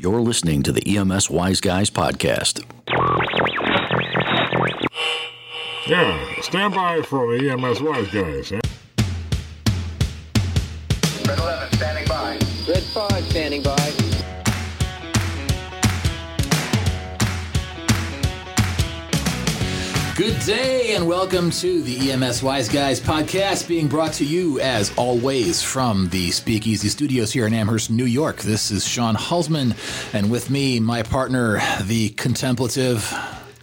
You're listening to the EMS Wise Guys podcast. Yeah, stand by for the EMS Wise Guys. eh? Good day and welcome to the EMS Wise Guys podcast, being brought to you as always from the Speakeasy Studios here in Amherst, New York. This is Sean Hulsman, and with me, my partner, the contemplative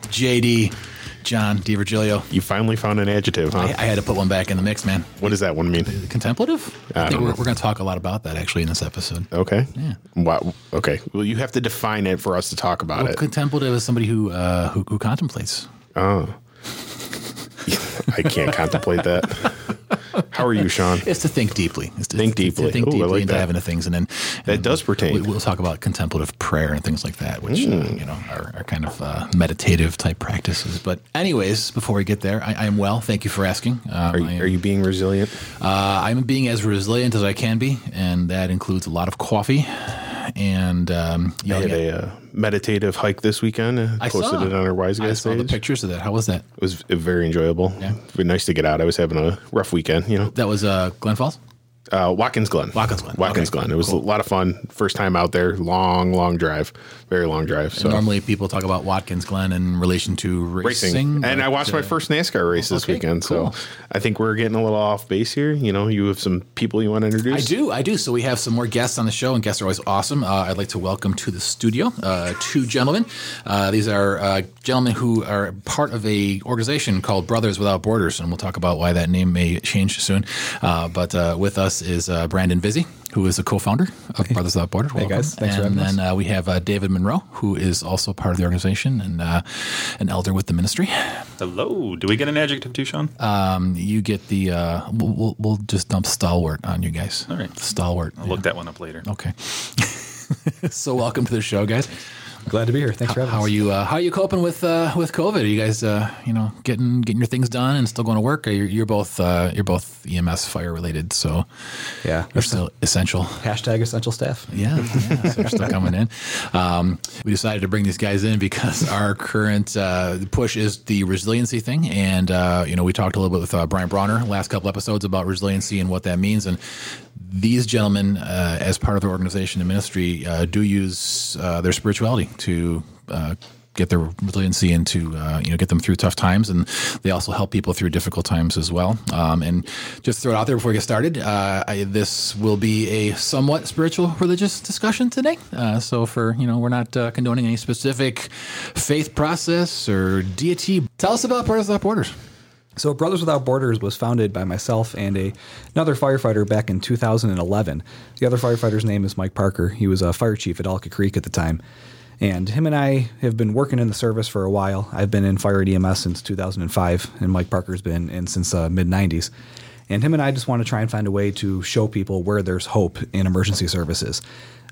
JD John DiVirgilio. You finally found an adjective, huh? I, I had to put one back in the mix, man. what does that one mean? Contemplative? I I think don't we're, we're going to talk a lot about that actually in this episode. Okay. Yeah. Wow. Okay. Well, you have to define it for us to talk about Well, it. contemplative is somebody who, uh, who who contemplates. Oh. I can't contemplate that. How are you, Sean? It's to think deeply. It's to Think to deeply. think Ooh, deeply like and that. into things, and then That does pertain. We, we'll talk about contemplative prayer and things like that, which uh, Hmm. you know are, are kind of uh, meditative type practices. But anyways, before we get there, I, I am well. Thank you for asking. Um, Are you, am, are you being resilient? Uh, I'm being as resilient as I can be, and that includes a lot of coffee. And um, I had a uh, meditative hike this weekend. uh, I posted it on our Wise Guys I saw the pictures of that. How was that? It was very enjoyable. Yeah. It's been nice to get out. I was having a rough weekend, you know. That was uh, Glen Falls. Uh, Watkins Glen. Watkins Glen. Watkins Okay, Glen. It was a lot of fun. First time out there. Long, long drive. Very long drive. So Normally, people talk about Watkins Glen in relation to racing. racing. And I watched my uh, first NASCAR race this okay, weekend. cool. So I think we're getting a little off base here. You know, you have some people you want to introduce. I do, I do. So we have some more guests on the show, and guests are always awesome. Uh, I'd like to welcome to the studio uh, two gentlemen. Uh, these are uh, gentlemen who are part of a organization called Brothers Without Borders, and we'll talk about why that name may change soon. Uh, but uh, with us is uh, Brandon Vizzi, who is a co-founder of Brothers Without Borders. Welcome. guys. Thanks for and having us. And then uh, we have uh, David Monroe, who is also part of the organization and uh, an elder with the ministry. Hello. Do we get an adjective too, Sean? Um, you get the. Uh, we'll, we'll, we'll just dump stalwart on you guys. All right. stalwart. I'll look that one up later. Okay. so welcome to the show, guys. Glad to be here. Thanks for having How us. are you? Uh, how are you coping with uh, with COVID? Are you guys, uh, you know, getting getting your things done and still going to work? Or you're, you're both uh, you're both EMS fire related, so Yeah. you're still essential. Hashtag essential staff. Yeah, yeah so they're still coming in. Um, we decided to bring these guys in because our current uh, push is the resiliency thing, and uh, you know we talked a little bit with uh, Brian Bronner last couple episodes about resiliency and what that means, and these gentlemen, uh, as part of their organization and ministry, uh, do use uh, their spirituality to. Uh, Get their resiliency and to uh, you know get them through tough times, and they also help people through difficult times as well. Um, and just throw it out there before we get started, uh, I, this will be a somewhat spiritual religious discussion today. So for you know we're not condoning any specific faith process or deity. Tell us about Brothers Without Borders. So, Brothers Without Borders was founded by myself and a, another firefighter back in 2011. The other firefighter's name is Mike Parker. He was a fire chief at Elka Creek at the time. And him and I have been working in the service for a while. I've been in fire EMS since 2005, and Mike Parker's been in since uh, mid 90s. And him and I just want to try and find a way to show people where there's hope in emergency services.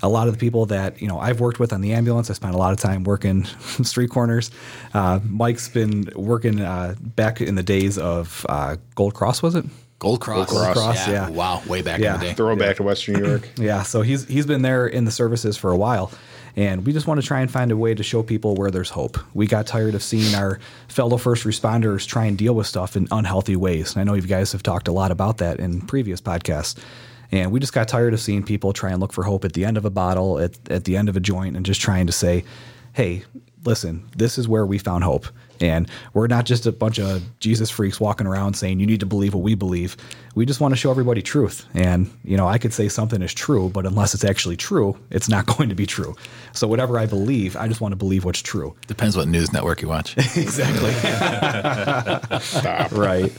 A lot of the people that you know I've worked with on the ambulance, I spent a lot of time working street corners. Uh, Mike's been working uh, back in the days of uh, Gold Cross, was it? Gold Cross. Gold Cross, yeah. Wow, way back Yeah. in the day. Throw it back to Western New York. Yeah, so he's he's been there in the services for a while, and we just want to try and find a way to show people where there's hope. We got tired of seeing our fellow first responders try and deal with stuff in unhealthy ways, and I know you guys have talked a lot about that in previous podcasts. And we just got tired of seeing people try and look for hope at the end of a bottle, at, at the end of a joint, and just trying to say, hey, listen, this is where we found hope. And we're not just a bunch of Jesus freaks walking around saying you need to believe what we believe. We just want to show everybody truth. And, you know, I could say something is true, but unless it's actually true, it's not going to be true. So whatever I believe, I just want to believe what's true. Depends what news network you watch. Exactly. right.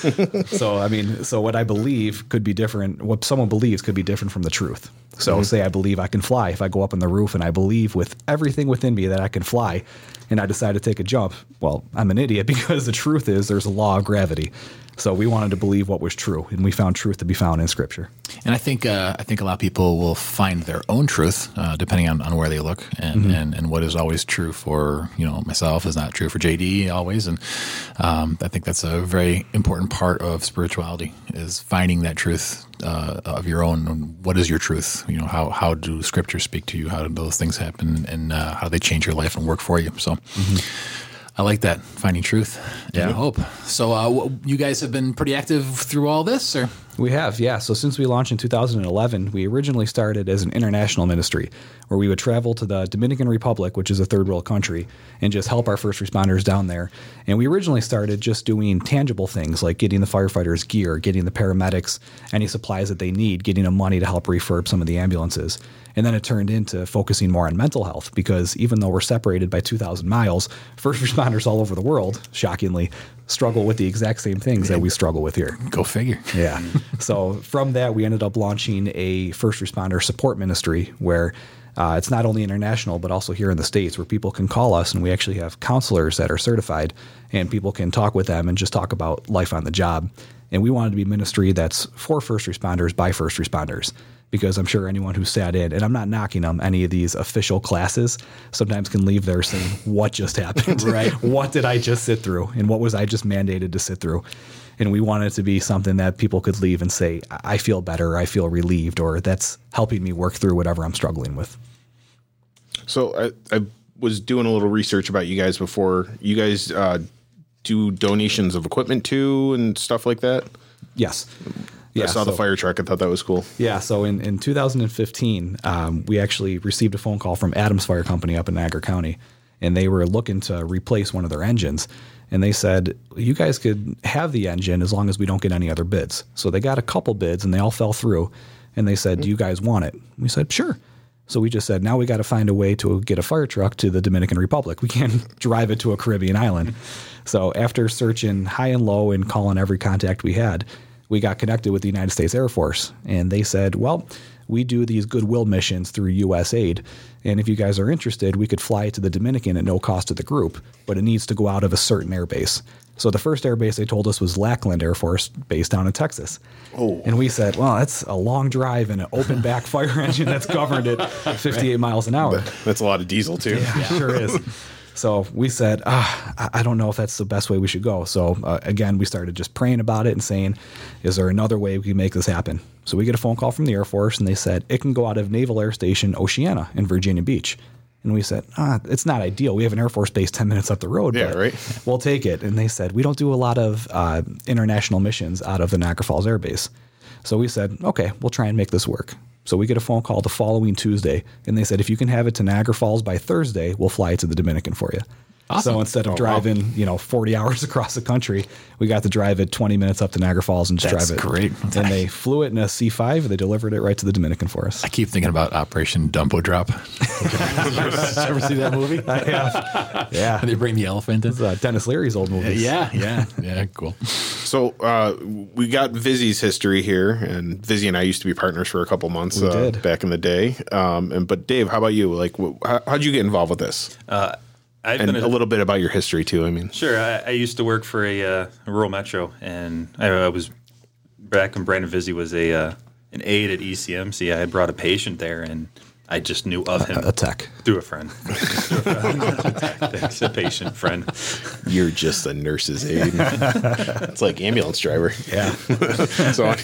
so I mean, so what I believe could be different. What someone believes could be different from the truth. So mm-hmm. say I believe I can fly. If I go up on the roof and I believe with everything within me that I can fly, and I decide to take a jump, well, I'm an idiot because the truth is there's a law of gravity. So we wanted to believe what was true, and we found truth to be found in Scripture. And I think uh, I think a lot of people will find their own truth uh, depending on, on where they look, and, Mm-hmm. and, and what is always true for you know myself is not true for JD always, and um, I think that's a very important part of spirituality is finding that truth uh, of your own. What is your truth? You know how how do scriptures speak to you? How do those things happen, and uh, how they change your life and work for you? So. I like that finding truth and hope. So, uh, you guys have been pretty active through all this, or We have, yeah. So since we launched in 2011, we originally started as an international ministry where we would travel to the Dominican Republic, which is a third world country, and just help our first responders down there. And we originally started just doing tangible things like getting the firefighters gear, getting the paramedics any supplies that they need, getting them money to help refurb some of the ambulances. And then it turned into focusing more on mental health because even though we're separated by 2,000 miles, first responders all over the world, shockingly, struggle with the exact same things that we struggle with here. go figure. Yeah. so from that, we ended up launching a first responder support ministry where uh, it's not only international, but also here in the States where people can call us and we actually have counselors that are certified and people can talk with them and just talk about life on the job. And we wanted to be ministry that's for first responders by first responders because I'm sure anyone who sat in, and I'm not knocking them, any of these official classes sometimes can leave there saying, What just happened? Right. what did I just sit through? And what was I just mandated to sit through? And we wanted it to be something that people could leave and say, I I feel better, I feel relieved, or that's helping me work through whatever I'm struggling with. So I, I was doing a little research about you guys before. You guys uh, do donations of equipment too and stuff like that. Yes. Yeah, I saw the fire truck. I thought that was cool. Yeah, so in, in 2015, um, we actually received a phone call from Adams Fire Company up in Niagara County, and they were looking to replace one of their engines. And they said, You guys could have the engine as long as we don't get any other bids. So they got a couple bids, and they all fell through. And they said, Do you guys want it? We said, Sure. So we just said, Now we got to find a way to get a fire truck to the Dominican Republic. We can't drive it to a Caribbean island. So after searching high and low and calling every contact we had, we got connected with the United States Air Force, and they said, "Well, we do these goodwill missions through U.S. Aid, and if you guys are interested, we could fly to the Dominican at no cost to the group, but it needs to go out of a certain airbase." So the first airbase they told us was Lackland Air Force Base down in Texas. Oh. And we said, well, that's a long drive and an open back fire engine that's governed at 58 miles an hour. That's a lot of diesel too. Yeah, sure is. So we said, ah, I- don't know if that's the best way we should go. So uh, again, we started just praying about it and saying, is there another way we can make this happen? So we get a phone call from the Air Force and they said it can go out of Naval Air Station Oceana in Virginia Beach. And we said, ah, it's not ideal. We have an Air Force base 10 minutes up the road. Yeah, but right. We'll take it. And they said, we don't do a lot of uh, international missions out of the Niagara Falls Air Base. So we said, okay, we'll try and make this work. So we get a phone call the following Tuesday, and they said, if you can have it to Niagara Falls by Thursday, we'll fly it to the Dominican for you. So instead Oh, of driving, you know, 40 hours across the country, we got to drive it 20 minutes up to Niagara Falls and just That's drive it. great. And they flew it in a C5. They delivered it right to the Dominican for us. I keep thinking about Operation Dumbo Drop. ever see that movie? Yeah. They bring the elephant in. Uh, Denis Leary's old movie. Yeah, yeah, yeah. Cool. So uh, we got Vizzi's history here, and Vizzy and I used to be partners for a couple months uh, did. back in the day. Um, and but Dave, how about you? Like, wh- how, how'd you get involved with this? I've and been a little bit about your history too. I mean, Sure. I, I used to work for a, uh, a rural metro, and I, I was back when Brandon Vizzi was a uh, an aide at ECMC. I had brought a patient there, and I just knew of him A tech. through a friend. Thanks, a patient friend. you're just a nurse's aide. it's like ambulance driver. Yeah. so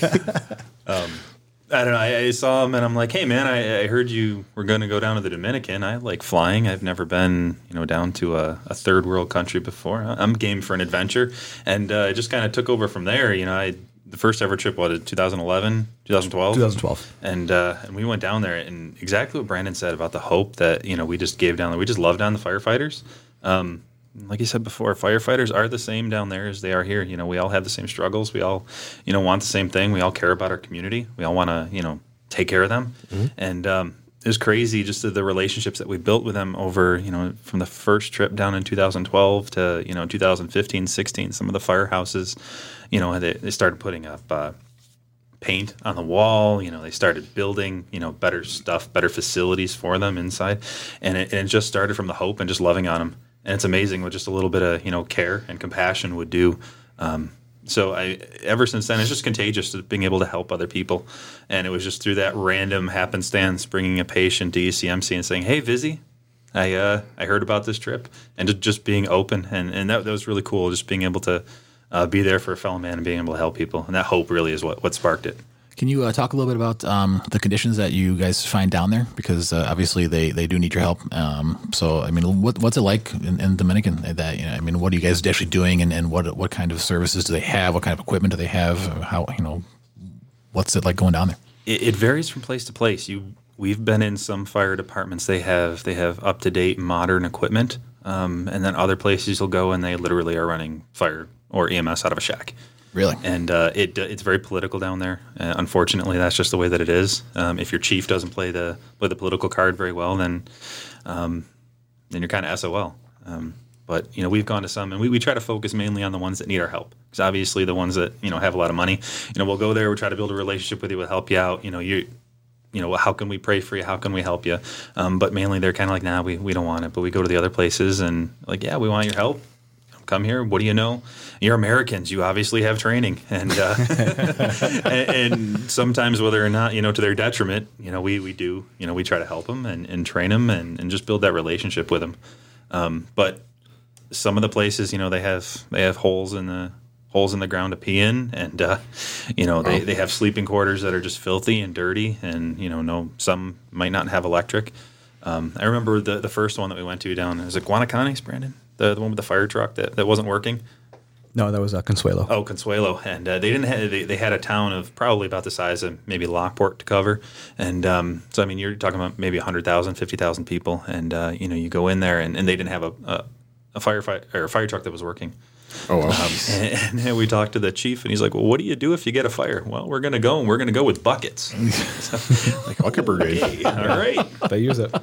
I don't know. I, I saw him and I'm like, hey man, I, I heard you were going to go down to the Dominican. I like flying. I've never been, you know, down to a, a third world country before. I'm game for an adventure, and uh, it just kind of took over from there. You know, I the first ever trip was 2011, 2012, 2012. and uh, and we went down there and exactly what Brandon said about the hope that you know we just gave down there. We just loved down the firefighters. Um, like you said before, firefighters are the same down there as they are here. You know, we all have the same struggles. We all, you know, want the same thing. We all care about our community. We all want to, you know, take care of them. And um, it was crazy just the, the relationships that we built with them over, you know, from the first trip down in 2012 to, you know, 2015, 16. Some of the firehouses, you know, they, they started putting up. Uh, paint on the wall. You know, they started building, you know, better stuff, better facilities for them inside, and it, and it just started from the hope and just loving on them. And it's amazing what just a little bit of you know care and compassion would do. Um, so I ever since then it's just contagious to being able to help other people, and it was just through that random happenstance bringing a patient to ECMC and saying, "Hey, Vizzi." I uh, I heard about this trip and just, just being open and, and that, that was really cool. Just being able to uh, be there for a fellow man and being able to help people and that hope really is what, what sparked it. Can you uh, talk a little bit about um, the conditions that you guys find down there? Because uh, obviously they, they do need your help. Um, so, I mean, what, what's it like in, in Dominican? That you know, I mean, what are you guys actually doing, and, and what what kind of services do they have? What kind of equipment do they have? How you know, what's it like going down there? It, it varies from place to place. You we've been in some fire departments. They have they have up to date modern equipment, um, and then other places you'll go and they literally are running fire or EMS out of a shack. Really? And uh, it it's very political down there. Uh, unfortunately, that's just the way that it is. Um, if your chief doesn't play the play the political card very well, then um, then you're kind of SOL. Um, but you know, we've gone to some, and we, we try to focus mainly on the ones that need our help. Because obviously, the ones that you know have a lot of money, you know, we'll go there, we'll try to build a relationship with you, we'll help you out. You know, you you know, how can we pray for you? How can we help you? Um, but mainly, they're kind of like, nah, we, we don't want it. But we go to the other places and like, yeah, we want your help. Come here. What do you know? You're Americans. You obviously have training, and uh, and, and sometimes whether or not you know to their detriment, you know, we we do you know we try to help them and, and train them and, and just build that relationship with them. Um, but some of the places, you know, they have they have holes in the holes in the ground to pee in, and uh, you know they, they have sleeping quarters that are just filthy and dirty, and you know no some might not have electric. Um, I remember the the first one that we went to down is it Guanacanes, Brandon, the the one with the fire truck that, that wasn't working. No, that was uh, Consuelo. Oh, Consuelo, and uh, they didn't have they, they had a town of probably about the size of maybe Lockport to cover, and um, so I mean you're talking about maybe 100,000, 50,000 people, and uh, you know you go in there and, and they didn't have a a, a firefight or a fire truck that was working. Oh, wow. Um, and, and we talked to the chief, and he's like, "Well, what do you do if you get a fire?" Well, we're going to go, and we're going to go with buckets. like, Bucket brigade. okay, all right. They use it.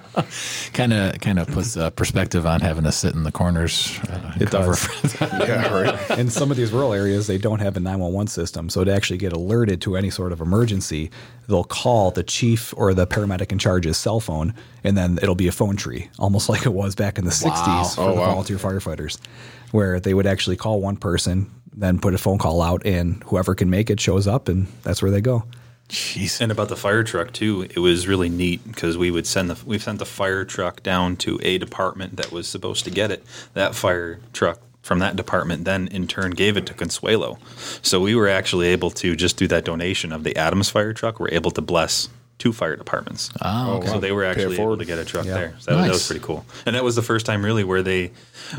Kind of kind of puts uh, perspective on having to sit in the corners. Uh, and It cover. does. yeah, right. in some of these rural areas, they don't have a 911 system. So to actually get alerted to any sort of emergency, they'll call the chief or the paramedic in charge's cell phone, and then it'll be a phone tree, almost like it was back in the 60s for Oh, the wow. volunteer firefighters, where they would actually call one person, then put a phone call out, and whoever can make it shows up, and that's where they go. Jeez. And about the fire truck too, it was really neat because we would send the we sent the fire truck down to a department that was supposed to get it. That fire truck from that department then in turn gave it to Consuelo. So we were actually able to just do that donation of the Adams fire truck. We're able to bless two fire departments. Oh, okay. So they were actually able to get a truck Yeah. there. So that, was- that was pretty cool. And that was the first time really where they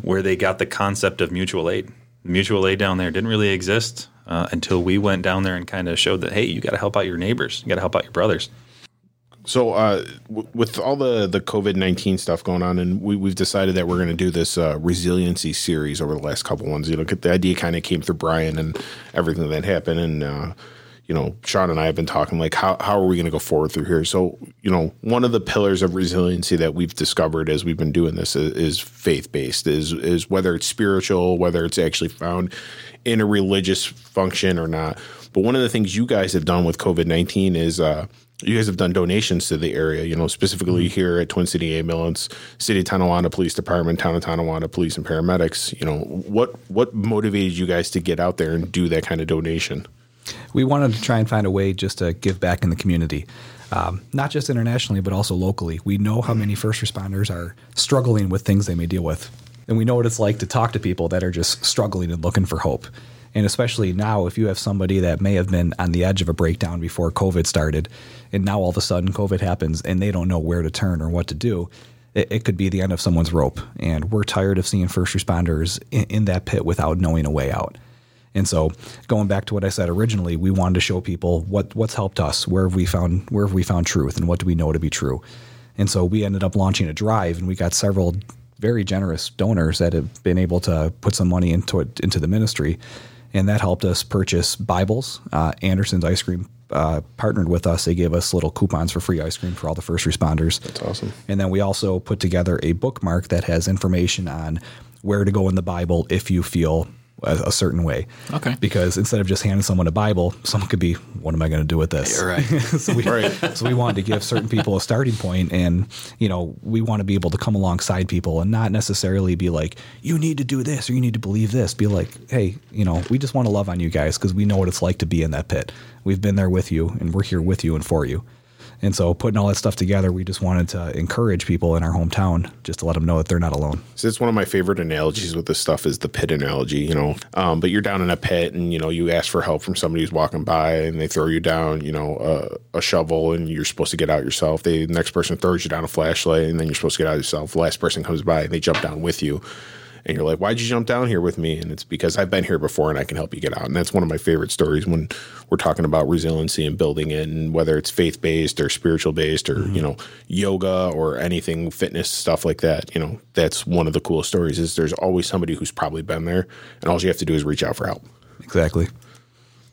where they got the concept of mutual aid. Mutual aid down there didn't really exist uh, until we went down there and kind of showed that hey, you got to help out your neighbors, you got to help out your brothers. So, uh, w- with all the the COVID nineteen stuff going on, and we, we've decided that we're going to do this uh, resiliency series over the last couple ones. You know, the idea kind of came through Brian and everything that happened, and uh, you know, Sean and I have been talking like, how how are we going to go forward through here? So, you know, one of the pillars of resiliency that we've discovered as we've been doing this is, is faith based. Is is whether it's spiritual, whether it's actually found in a religious function or not. But one of the things you guys have done with COVID nineteen is. Uh, you guys have done donations to the area, you know, specifically here at Twin City Ambulance, City of Tonawanda Police Department, Town of Tonawanda Police and Paramedics. You know, what what motivated you guys to get out there and do that kind of donation? We wanted to try and find a way just to give back in the community, um, not just internationally, but also locally. We know how many first responders are struggling with things they may deal with. And we know what it's like to talk to people that are just struggling and looking for hope. And especially now, if you have somebody that may have been on the edge of a breakdown before COVID started, and now all of a sudden COVID happens and they don't know where to turn or what to do, it, it could be the end of someone's rope. And we're tired of seeing first responders in, in that pit without knowing a way out. And so, going back to what I said originally, we wanted to show people what what's helped us, where have we found where have we found truth, and what do we know to be true. And so, we ended up launching a drive, and we got several very generous donors that have been able to put some money into it into the ministry, and that helped us purchase Bibles. Uh, Anderson's Ice Cream uh, partnered with us; they gave us little coupons for free ice cream for all the first responders. That's awesome. And then we also put together a bookmark that has information on where to go in the Bible if you feel a, a certain way. Okay. Because instead of just handing someone a Bible, someone could be, what am I going to do with this? You're right. so, we, so we wanted to give certain people a starting point and you know we want to be able to come alongside people and not necessarily be like you need to do this or you need to believe this be like hey you know we just want to love on you guys because we know what it's like to be in that pit we've been there with you and we're here with you and for you and so putting all that stuff together we just wanted to encourage people in our hometown just to let them know that they're not alone So it's one of my favorite analogies with this stuff is the pit analogy, you know. Um, but you're down in a pit and you know you ask for help from somebody who's walking by and they throw you down, you know, a, a shovel and you're supposed to get out yourself. The next person throws you down a flashlight and then you're supposed to get out yourself. The last person comes by and they jump down with you. And you're like, why'd you jump down here with me? And it's because I've been here before and I can help you get out. And that's one of my favorite stories when we're talking about resiliency and building it, and whether it's faith based or spiritual based or, you mm-hmm. know, yoga or anything, fitness, stuff like that. You know, that's one of the coolest stories is there's always somebody who's probably been there. And all you have to do is reach out for help. Exactly.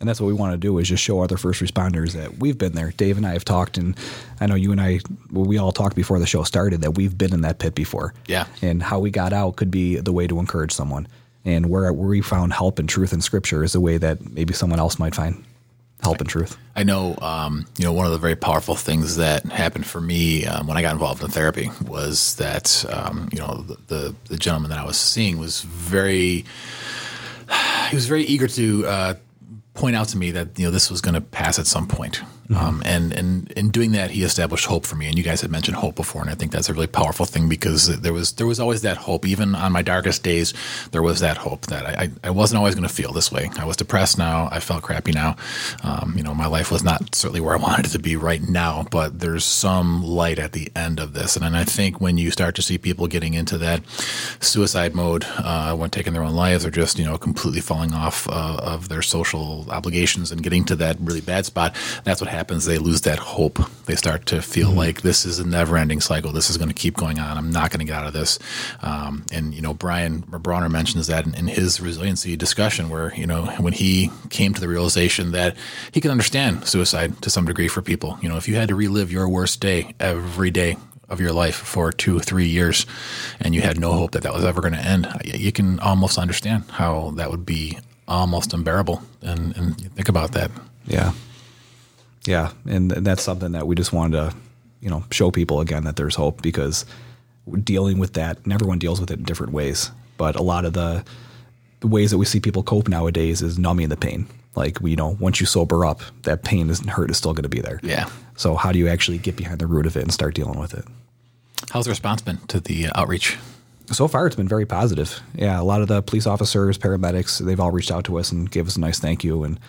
And that's what we want to do is just show other first responders that we've been there. Dave and I have talked, and I know you and I, well, we all talked before the show started that we've been in that pit before. Yeah. And how we got out could be the way to encourage someone. And where, where we found help and truth in Scripture is the way that maybe someone else might find help and truth. I know, um, you know, one of the very powerful things that happened for me um, when I got involved in therapy was that, um, you know, the, the the gentleman that I was seeing was very, he was very eager to uh, point out to me that you know this was going to pass at some point. Um, and and in doing that, he established hope for me. And you guys had mentioned hope before, and I think that's a really powerful thing because there was there was always that hope. Even on my darkest days, there was that hope that I, I, I wasn't always going to feel this way. I was depressed now. I felt crappy now. Um, you know, my life was not certainly where I wanted it to be right now. But there's some light at the end of this, and, and I think when you start to see people getting into that suicide mode uh, when taking their own lives, or just you know completely falling off uh, of their social obligations and getting to that really bad spot, that's what happens. Happens, they lose that hope. They start to feel like this is a never-ending cycle. This is going to keep going on. I'm not going to get out of this. Um, and you know, Brian Bronner mentions that in, in his resiliency discussion, where you know when he came to the realization that he could understand suicide to some degree for people. You know, if you had to relive your worst day every day of your life for two, three years, and you had no hope that that was ever going to end, you can almost understand how that would be almost unbearable. And, and think about that. Yeah. Yeah. And that's something that we just wanted to, you know, show people again that there's hope because dealing with that, and everyone deals with it in different ways. But a lot of the, the ways that we see people cope nowadays is numbing the pain. Like, you know, once you sober up, that pain and hurt is still going to be there. Yeah. So, how do you actually get behind the root of it and start dealing with it? How's the response been to the uh, outreach? So far, it's been very positive. Yeah, a lot of the police officers, paramedics, they've all reached out to us and gave us a nice thank you, and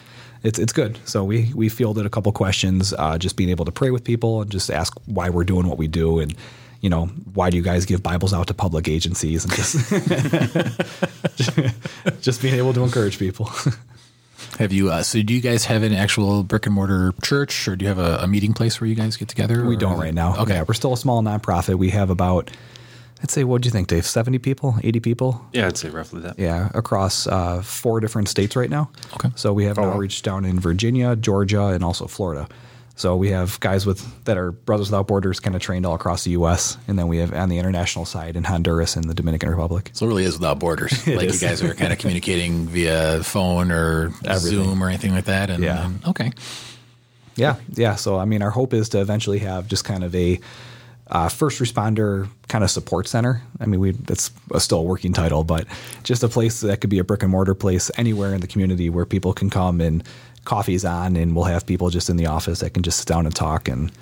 it's it's good. So we we fielded a couple questions, uh, just being able to pray with people and just ask why we're doing what we do, and you know why do you guys give Bibles out to public agencies, and just just being able to encourage people. Have you? Uh, so, do you guys have an actual brick and mortar church, or do you have a, a meeting place where you guys get together? we or don't right now. Okay, Yeah, we're still a small nonprofit. We have about, I'd say, what do you think, Dave? Seventy people, eighty people? Yeah, I'd say roughly that. Yeah, across uh, four different states right now. Okay. So we have Oh, an wow. outreach down in Virginia, Georgia, and also Florida. So we have guys with that are Brothers Without Borders, kind of trained all across the U.S., and then we have on the international side in Honduras and the Dominican Republic. So it really is without borders. like is. you guys are kind of communicating via phone or Zoom or anything like that. And, Yeah. and- okay. Yeah, yeah. So I mean, our hope is to eventually have just kind of a uh, first responder kind of support center. I mean, we that's a still a working title, but just a place that could be a brick and mortar place anywhere in the community where people can come and coffee's on, and we'll have people just in the office that can just sit down and talk, and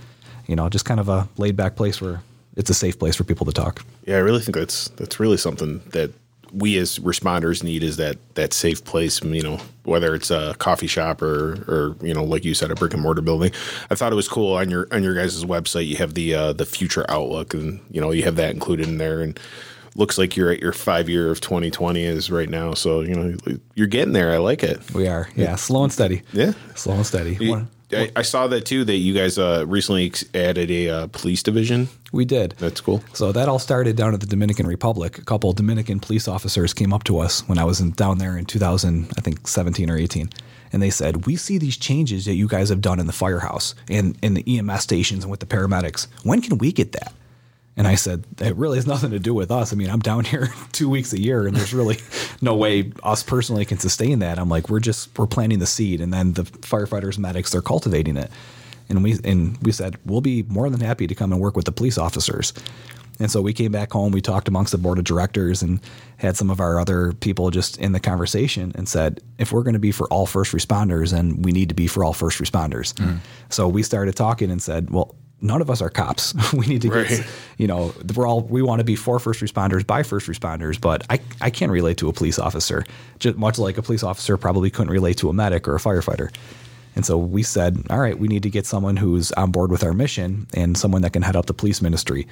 you know, just kind of a laid back place where it's a safe place for people to talk. Yeah, I really think that's that's really something that we as responders need is that that safe place. You know, whether it's a coffee shop or or you know, like you said, a brick and mortar building. I thought it was cool on your on your guys' website. You have the uh, the future outlook, and you know, you have that included in there, and looks like you're at your five year of 2020 is right now. So you know, you're getting there. I like it. We are, yeah, slow and steady. Yeah. slow and steady. You- I, I saw that too. That you guys uh, recently added a uh, police division. We did. That's cool. So that all started down at the Dominican Republic. A couple Dominican police officers came up to us when I was in, down there in 2000, I think 17 or 18. And they said, We see these changes that you guys have done in the firehouse and in the EMS stations and with the paramedics. When can we get that? And I said, it really has nothing to do with us. I mean, I'm down here two weeks a year and there's really no way us personally can sustain that. I'm like, we're just, we're planting the seed and then the firefighters, medics, they're cultivating it. And we, and we said, we'll be more than happy to come and work with the police officers. And so we came back home, we talked amongst the board of directors and had some of our other people just in the conversation and said, if we're going to be for all first responders, and we need to be for all first responders. Mm. So we started talking and said, well, none of us are cops. we need to Right. get, you know, we're all, we want to be for first responders by first responders, but I, I can't relate to a police officer, just much like a police officer probably couldn't relate to a medic or a firefighter. And so we said, all right, we need to get someone who's on board with our mission and someone that can head up the police ministry.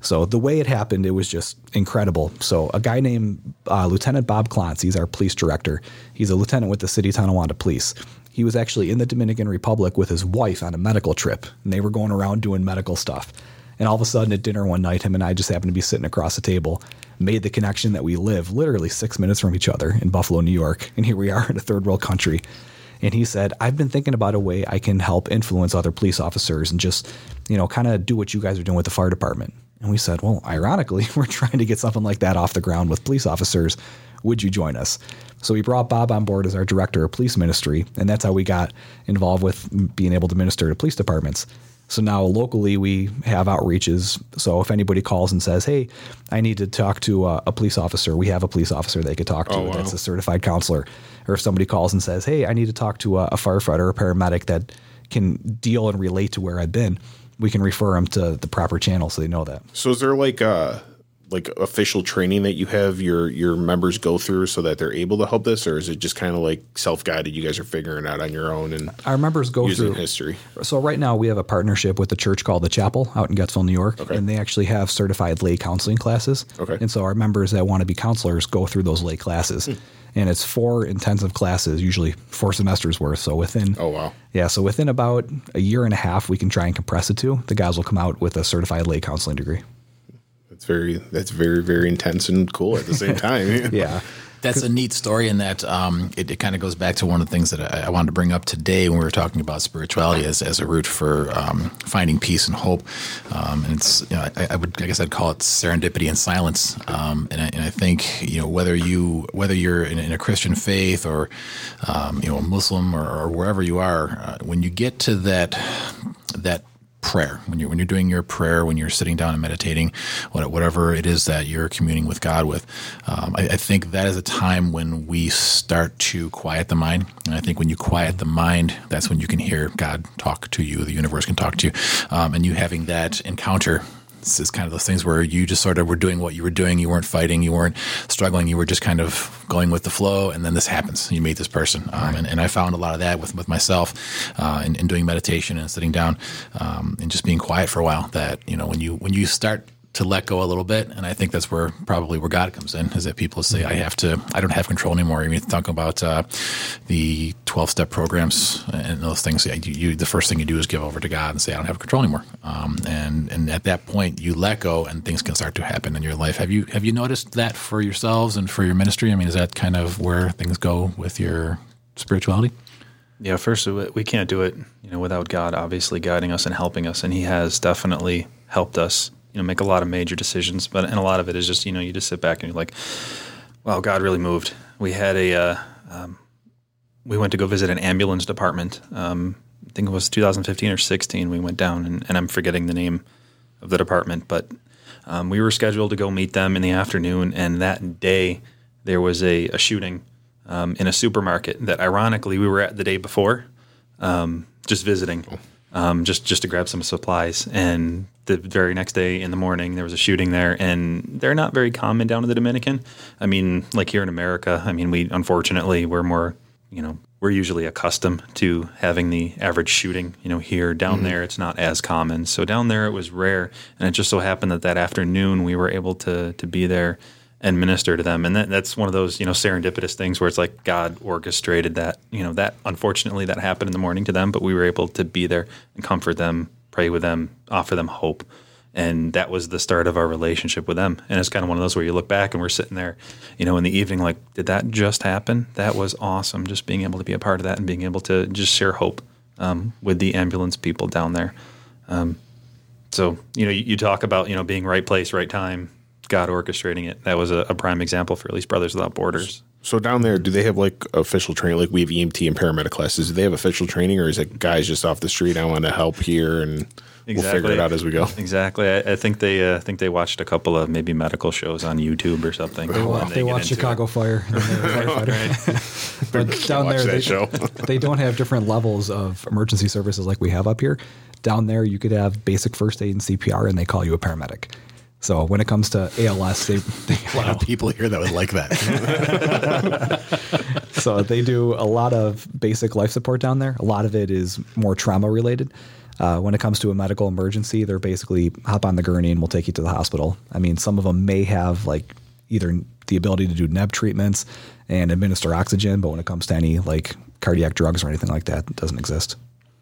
So the way it happened, it was just incredible. So a guy named uh, Lieutenant Bob Klontz, he's our police director. He's a lieutenant with the City of Tonawanda Police. He was actually in the Dominican Republic with his wife on a medical trip, and they were going around doing medical stuff. And all of a sudden at dinner one night, him and I just happened to be sitting across the table, made the connection that we live literally six minutes from each other in Buffalo, New York. And here we are in a third world country. And he said, I've been thinking about a way I can help influence other police officers and just, you know, kind of do what you guys are doing with the fire department. And we said, well, ironically, we're trying to get something like that off the ground with police officers. Would you join us? So we brought Bob on board as our director of police ministry. And that's how we got involved with being able to minister to police departments. So now locally we have outreaches. So if anybody calls and says, "Hey, I need to talk to a, a police officer," we have a police officer they could talk to. Oh, wow. That's a certified counselor. Or if somebody calls and says, "Hey, I need to talk to a, a firefighter or a paramedic that can deal and relate to where I've been," we can refer them to the proper channel so they know that. So is there like uh like official training that you have your your members go through so that they're able to help this, or is it just kind of like self guided? You guys are figuring out on your own and Our members go through history. So right now we have a partnership with a church called the Chapel out in Getzville, New York, Okay. and they actually have certified lay counseling classes. Okay. And so our members that want to be counselors go through those lay classes, Hmm. and it's four intensive classes, usually four semesters worth. So within Oh wow. yeah, so within about a year and a half, we can try and compress it to. The guys will come out with a certified lay counseling degree. That's very that's very very intense and cool at the same time. Yeah. That's a neat story in that um, it, it kind of goes back to one of the things that I, I wanted to bring up today when we were talking about spirituality as, as a route for um, finding peace and hope. Um, and it's, you know, I, I would, I guess I'd call it serendipity and silence. Um, and, I, and I think, you know, whether you, whether you're in, in a Christian faith or, um, you know, a Muslim or, or wherever you are, uh, when you get to that, that prayer. When you're when you're doing your prayer when you're sitting down and meditating whatever it is that you're communing with god with um, I, I think that is a time when we start to quiet the mind. And i think when you quiet the mind that's when you can hear god talk to you the universe can talk to you. Um, and you having that encounter this is kind of those things where you just sort of were doing what you were doing. You weren't fighting. You weren't struggling. You were just kind of going with the flow. And then this happens. You meet this person. Um, and, and I found a lot of that with, with myself uh, in, in doing meditation and sitting down um, and just being quiet for a while. That, you know, when you when you start to let go a little bit, and I think that's where probably where God comes in, is that people say, I have to, I don't have control anymore. I mean, talk about uh, the 12 step programs and those things. You, you, the first thing you do is give over to God and say, I don't have control anymore. Um, and, and at that point, you let go and things can start to happen in your life. Have you, have you noticed that for yourselves and for your ministry? I mean, is that kind of where things go with your spirituality? Yeah, first we we can't do it, you know, without God obviously guiding us and helping us, and He has definitely helped us, you know, make a lot of major decisions. But and a lot of it is just, you know, you just sit back and you're like, wow, God really moved. We had a, uh, um, we went to go visit an ambulance department. Um, I think it was 2015 or 16. We went down, and, and I'm forgetting the name of the department, but um, we were scheduled to go meet them in the afternoon, and that day there was a, a shooting um, in a supermarket that ironically we were at the day before, um, just visiting, um, just just to grab some supplies. And the very next day in the morning, there was a shooting there, and they're not very common down in the Dominican. I mean, like here in America, I mean, we unfortunately we're more, you know, we're usually accustomed to having the average shooting. You know, here down mm-hmm. there it's not as common. So down there it was rare, and it just so happened that that afternoon we were able to to be there and minister to them. And that, that's one of those, you know, serendipitous things where it's like God orchestrated that, you know, that unfortunately that happened in the morning to them, but we were able to be there and comfort them, pray with them, offer them hope. And that was the start of our relationship with them. And it's kind of one of those where you look back and we're sitting there, you know, in the evening, like, did that just happen? That was awesome. Just being able to be a part of that and being able to just share hope um, with the ambulance people down there. Um, so you know, you, you talk about you know being right place, right time, God orchestrating it. That was a, a prime example for at least Brothers Without Borders. So down there, do they have like official training? Like we have EMT and paramedic classes. Do they have official training, or is it guys just off the street? I want to help here, and we'll figure it out as we go. Exactly. I, I think they uh, think they watched a couple of maybe medical shows on YouTube or something. They, wa- when they get watch Chicago it. Fire. and they're a firefighter. but down there, they, show. they don't have different levels of emergency services like we have up here. Down there, you could have basic first aid and CPR, and they call you a paramedic. So when it comes to ALS, they, they A lot of people here that would like that. so they do a lot of basic life support down there. A lot of it is more trauma related. Uh, when it comes to a medical emergency, they're basically hop on the gurney and we'll take you to the hospital. I mean, some of them may have like either the ability to do neb treatments and administer oxygen, but when it comes to any like cardiac drugs or anything like that, it doesn't exist.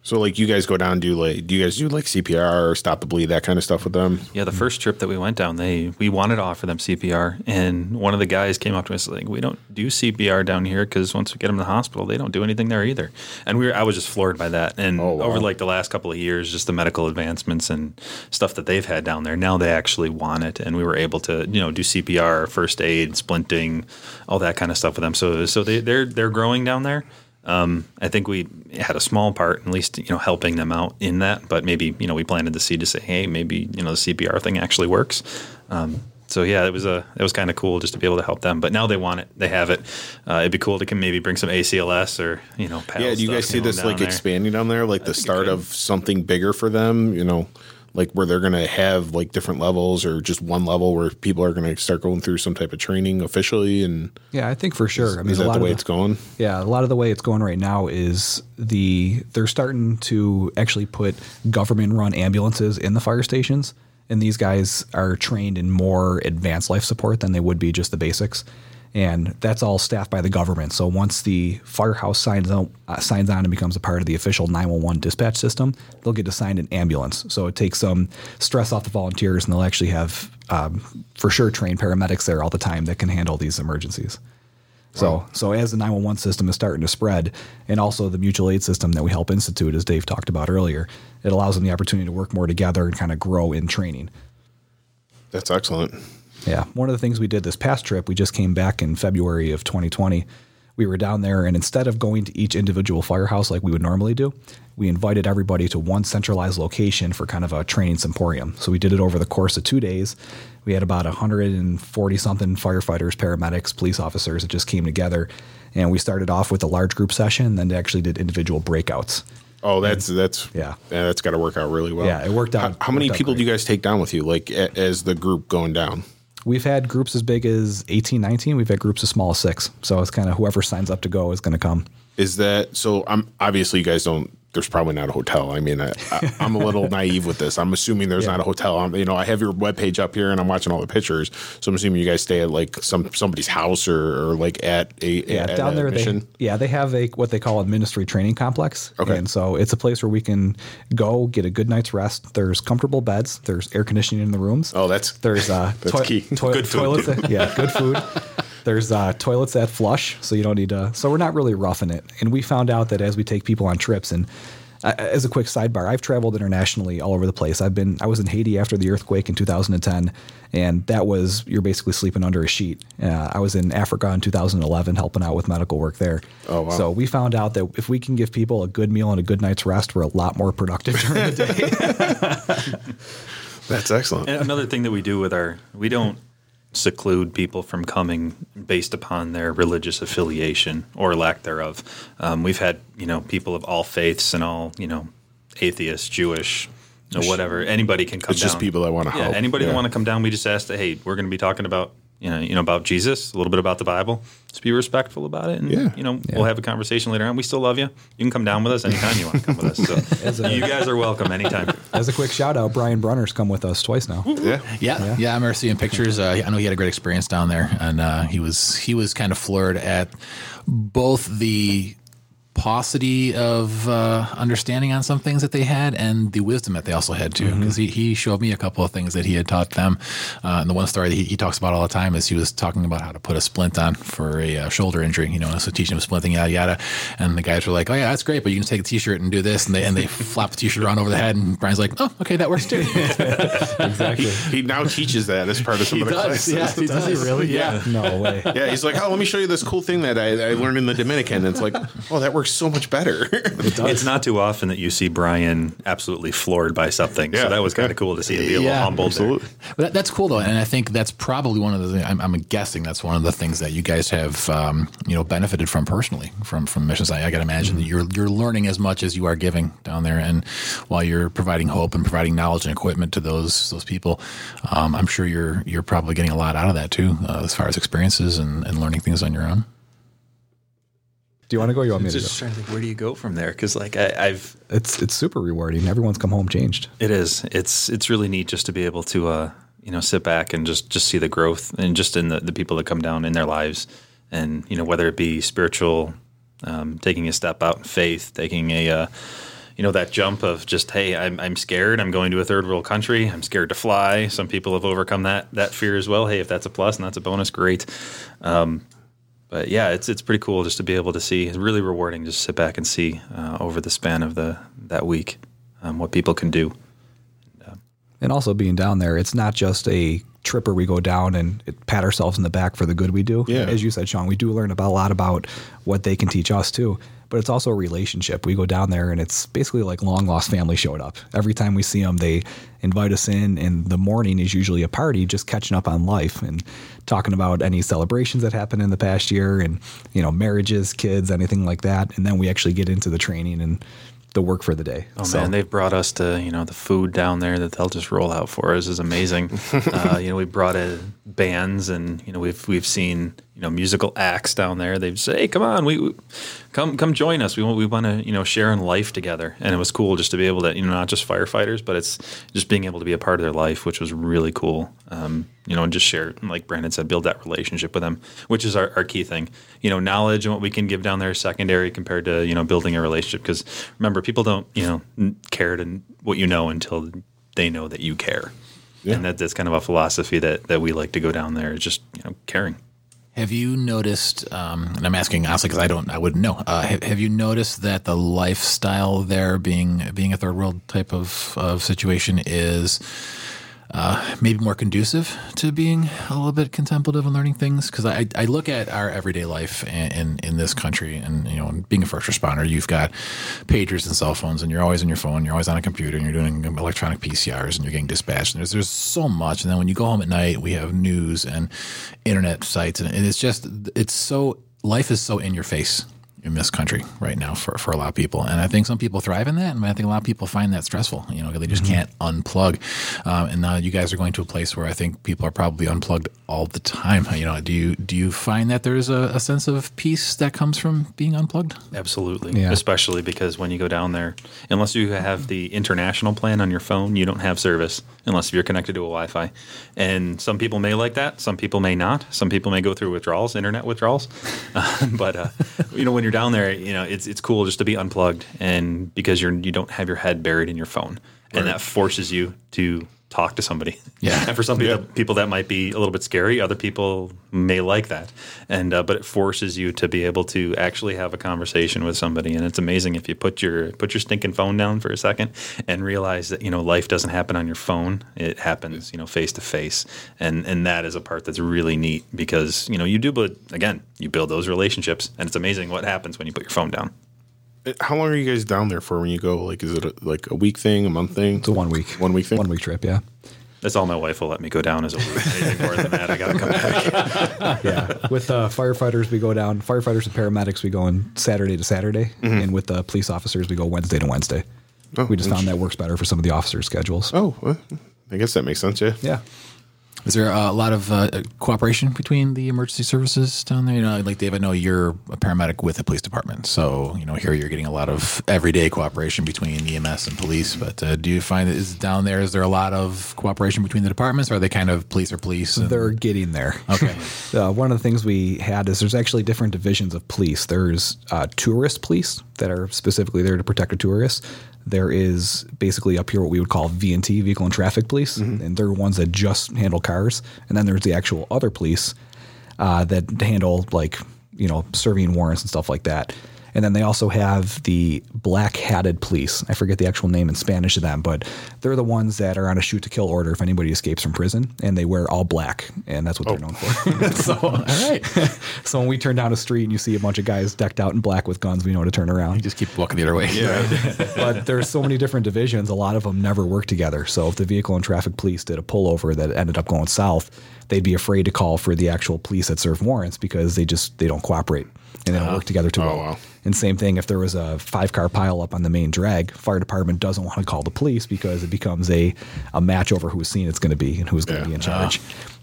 So like you guys go down do like do you guys do like CPR or stop the bleed that kind of stuff with them? Yeah, the first trip that we went down, they we wanted to offer them CPR, and one of the guys came up to us like, "We don't do CPR down here because once we get them to the hospital, they don't do anything there either." And we were, I was just floored by that. And Oh, wow. over like the last couple of years, just the medical advancements and stuff that they've had down there, now they actually want it, and we were able to you know do CPR, first aid, splinting, all that kind of stuff with them. So so they they're they're growing down there. Um, I think we had a small part, at least, you know, helping them out in that. But maybe, you know, we planted the seed to say, hey, maybe, you know, the CPR thing actually works. Um, so yeah, it was a it was kind of cool just to be able to help them. But now they want it, they have it. Uh, it'd be cool to can maybe bring some ACLS or you know. Yeah, do you guys see this like there. expanding down there, like the start of something bigger for them? You know, like where they're gonna have like different levels or just one level where people are gonna start going through some type of training officially. And Yeah, I think for sure. I mean, is a that the way it's going? Yeah, a lot of the way it's going right now is the they're starting to actually put government run ambulances in the fire stations. And these guys are trained in more advanced life support than they would be just the basics. And that's all staffed by the government. So once the firehouse signs on, uh, signs on and becomes a part of the official 911 dispatch system, they'll get assigned an ambulance. So it takes some stress off the volunteers, and they'll actually have, um, for sure, trained paramedics there all the time that can handle these emergencies. So, so as the 911 system is starting to spread, and also the mutual aid system that we help institute, as Dave talked about earlier, it allows them the opportunity to work more together and kind of grow in training. That's excellent. Yeah. One of the things we did this past trip, we just came back in February of 2020. We were down there, and instead of going to each individual firehouse like we would normally do, we invited everybody to one centralized location for kind of a training symposium. So we did it over the course of two days. We had about 140 something firefighters, paramedics, police officers that just came together. And we started off with a large group session, then actually did individual breakouts. Oh, that's that's Yeah. that's got to work out really well. Yeah, it worked out- How, how many people do you guys take down with you, like a, as the group going down? We've had groups as big as 18, 19. We've had groups as small as six. So it's kind of whoever signs up to go is going to come. Is that so? I'm obviously you guys don't. There's probably not a hotel. I mean, I, I, I'm a little naive with this. I'm assuming there's not a hotel. I'm, you know, I have your webpage up here and I'm watching all the pictures. So I'm assuming you guys stay at like some somebody's house or, or like at a Yeah, at down a there they yeah they have a what they call a ministry training complex. Okay. and so it's a place where we can go get a good night's rest. There's comfortable beds. There's air conditioning in the rooms. Oh, that's there's uh That's key. toi- Good food, toilets. yeah, good food. There's uh, toilets that flush, so you don't need to. So we're not really roughing it. And we found out that as we take people on trips, and uh, as a quick sidebar, I've traveled internationally all over the place. I've been, I was in Haiti after the earthquake in 2010, and that was you're basically sleeping under a sheet. Uh, I was in Africa in 2011, helping out with medical work there. Oh, wow. So we found out that if we can give people a good meal and a good night's rest, we're a lot more productive during the day. that's excellent. And another thing that we do with our, we don't seclude people from coming based upon their religious affiliation or lack thereof. Um, we've had, you know, people of all faiths and all, you know, atheists, Jewish, know, whatever. Anybody can come It's down. just people that wanna Yeah, help. anybody Yeah. that want to come down, we just ask that, hey, we're going to be talking about, you know, you know, about Jesus, a little bit about the Bible. Just be respectful about it, and Yeah. you know, we'll have a conversation later on. We still love you. You can come down with us anytime you want to come with us. So you guys are welcome anytime. As a quick shout out, Brian Brunner's come with us twice now. Yeah. Yeah, yeah, I remember seeing pictures. Uh, I know he had a great experience down there, and uh, he was he was kind of floored at both the paucity of uh, understanding on some things that they had and the wisdom that they also had too. Because he, he showed me a couple of things that he had taught them. Uh, and the one story that he, he talks about all the time is he was talking about how to put a splint on for a uh, shoulder injury, you know, so teaching him splinting, yada, yada. And the guys were like, oh, yeah, that's great, but you can take a t shirt and do this. And they, and they flap the t shirt around over the head. And Brian's like, oh, okay, that works too. Exactly. He now teaches that as part of some of the classes. Yeah, he Does he does. really? Yeah. No way. Yeah, he's like, oh, let me show you this cool thing that I, I learned in the Dominican. And it's like, oh, that works so much better. It's not too often that you see Brian absolutely floored by something. Yeah. so that was kind of cool to see him be a little Yeah, humbled. there. Absolutely. But that, that's cool though, and I think that's probably one of the. I'm, I'm guessing that's one of the things that you guys have, um, you know, benefited from personally from from the mission. I got to imagine that you're you're learning as much as you are giving down there, and while you're providing hope and providing knowledge and equipment to those those people, um, I'm sure you're you're probably getting a lot out of that too, uh, as far as experiences and, and learning things on your own. Do you want to go? Or you want me to go? Just trying to think, where do you go from there? Because like I, I've It's it's super rewarding. Everyone's come home changed. It is. It's it's really neat just to be able to uh, you know sit back and just just see the growth and just in the, the people that come down in their lives and you know whether it be spiritual, um, taking a step out in faith, taking a uh, you know that jump of just hey I'm I'm scared I'm going to a third world country I'm scared to fly. Some people have overcome that that fear as well. Hey, if that's a plus and that's a bonus, great. Um, but yeah, it's it's pretty cool just to be able to see. It's really rewarding just to sit back and see uh, over the span of the that week um, what people can do. And also being down there, it's not just a trip where we go down and pat ourselves in the back for the good we do. Yeah. As you said, Sean, we do learn about a lot about what they can teach us too. But it's also a relationship. We go down there and it's basically like long lost family showed up. Every time we see them, they invite us in, and the morning is usually a party, just catching up on life and talking about any celebrations that happened in the past year, and you know marriages, kids, anything like that. And then we actually get into the training and the work for the day. Oh So- man, they've brought us to you know the food down there that they'll just roll out for us is amazing. uh, you know, we brought in bands, and you know we've we've seen you know musical acts down there. They'd say, "Hey, come on, we, we come come join us. We want we want to you know share in life together." And it was cool just to be able to you know not just firefighters, but it's just being able to be a part of their life, which was really cool. Um, you know, and just share, like Brandon said, build that relationship with them, which is our, our key thing. You know, knowledge and what we can give down there is secondary compared to you know building a relationship. Because remember, people don't you know care to what you know until they know that you care, and that, that's kind of a philosophy that that we like to go down there. Is just you know caring. Have you noticed? Um, and I'm asking honestly because I don't, I wouldn't know. Uh, have, have you noticed that the lifestyle there, being being a third world type of of situation, is uh, maybe more conducive to being a little bit contemplative and learning things? Because I, I look at our everyday life in, in in this country, and you know, being a first responder, you've got pagers and cell phones, and you're always on your phone, you're always on a computer, and you're doing electronic PCRs, and you're getting dispatched. And there's there's so much, and then when you go home at night, we have news and internet sites, and it's just it's so life is so in your face in this country right now for, for a lot of people. And I think some people thrive in that. And I think a lot of people find that stressful. You know, they just can't unplug. Um, and now you guys are going to a place where I think people are probably unplugged all the time. You know, do you do you find that there's a, a sense of peace that comes from being unplugged? Absolutely. Yeah. Especially because when you go down there, unless you have the international plan on your phone, you don't have service unless you're connected to a Wi Fi. And some people may like that. Some people may not. Some people may go through withdrawals, internet withdrawals. Uh, but, uh, you know, when you're down there, you know, it's, it's cool just to be unplugged and because you're, you don't have your head buried in your phone. And that forces you to talk to somebody. Yeah. and for some people, people that might be a little bit scary. Other people may like that, and uh, but it forces you to be able to actually have a conversation with somebody. And it's amazing if you put your put your stinking phone down for a second and realize that you know life doesn't happen on your phone. It happens you know face to face, and and that is a part that's really neat because you know you do, but again, you build those relationships, and it's amazing what happens when you put your phone down. How long are you guys down there for when you go? Like, is it a, like a week thing, a month thing? It's a one week. One week thing? One week trip, yeah. That's all my wife will let me go down as a week. Anything more than that, I got to come back. Yeah. with uh, firefighters, we go down. Firefighters and paramedics, we go on Saturday to Saturday, and with the police officers, we go Wednesday to Wednesday. Oh, we just found that works better for some of the officers' schedules. Oh, well, I guess that makes sense. Yeah. Yeah. Is there a lot of uh, cooperation between the emergency services down there? You know, like Dave, I know you're a paramedic with the police department, so you know here you're getting a lot of everyday cooperation between EMS and police. But uh, do you find that is down there? Is there a lot of cooperation between the departments? Or are they kind of police or police? and- They're getting there. Okay. uh, one of the things we had is there's actually different divisions of police. There's uh, tourist police, that are specifically there to protect the tourists. There is basically up here what we would call V&T, Vehicle and Traffic Police, and they're ones that just handle cars. And then there's the actual other police uh, that handle like you know serving warrants and stuff like that. And then they also have the black hatted police. I forget the actual name in Spanish of them, but they're the ones that are on a shoot to kill order if anybody escapes from prison, and they wear all black, and that's what they're oh. known for. so, all right. so when we turn down a street and you see a bunch of guys decked out in black with guns, we know to turn around. You just keep walking the other way. Yeah. but there's so many different divisions. A lot of them never work together. So if the vehicle and traffic police did a pullover that ended up going south, they'd be afraid to call for the actual police that serve warrants because they just they don't cooperate and they don't uh-huh. work together too oh, well. wow. And same thing if there was a five car pile up on the main drag, fire department doesn't want to call the police because it becomes a, a match over whose scene it's going to be and who's going to be in charge.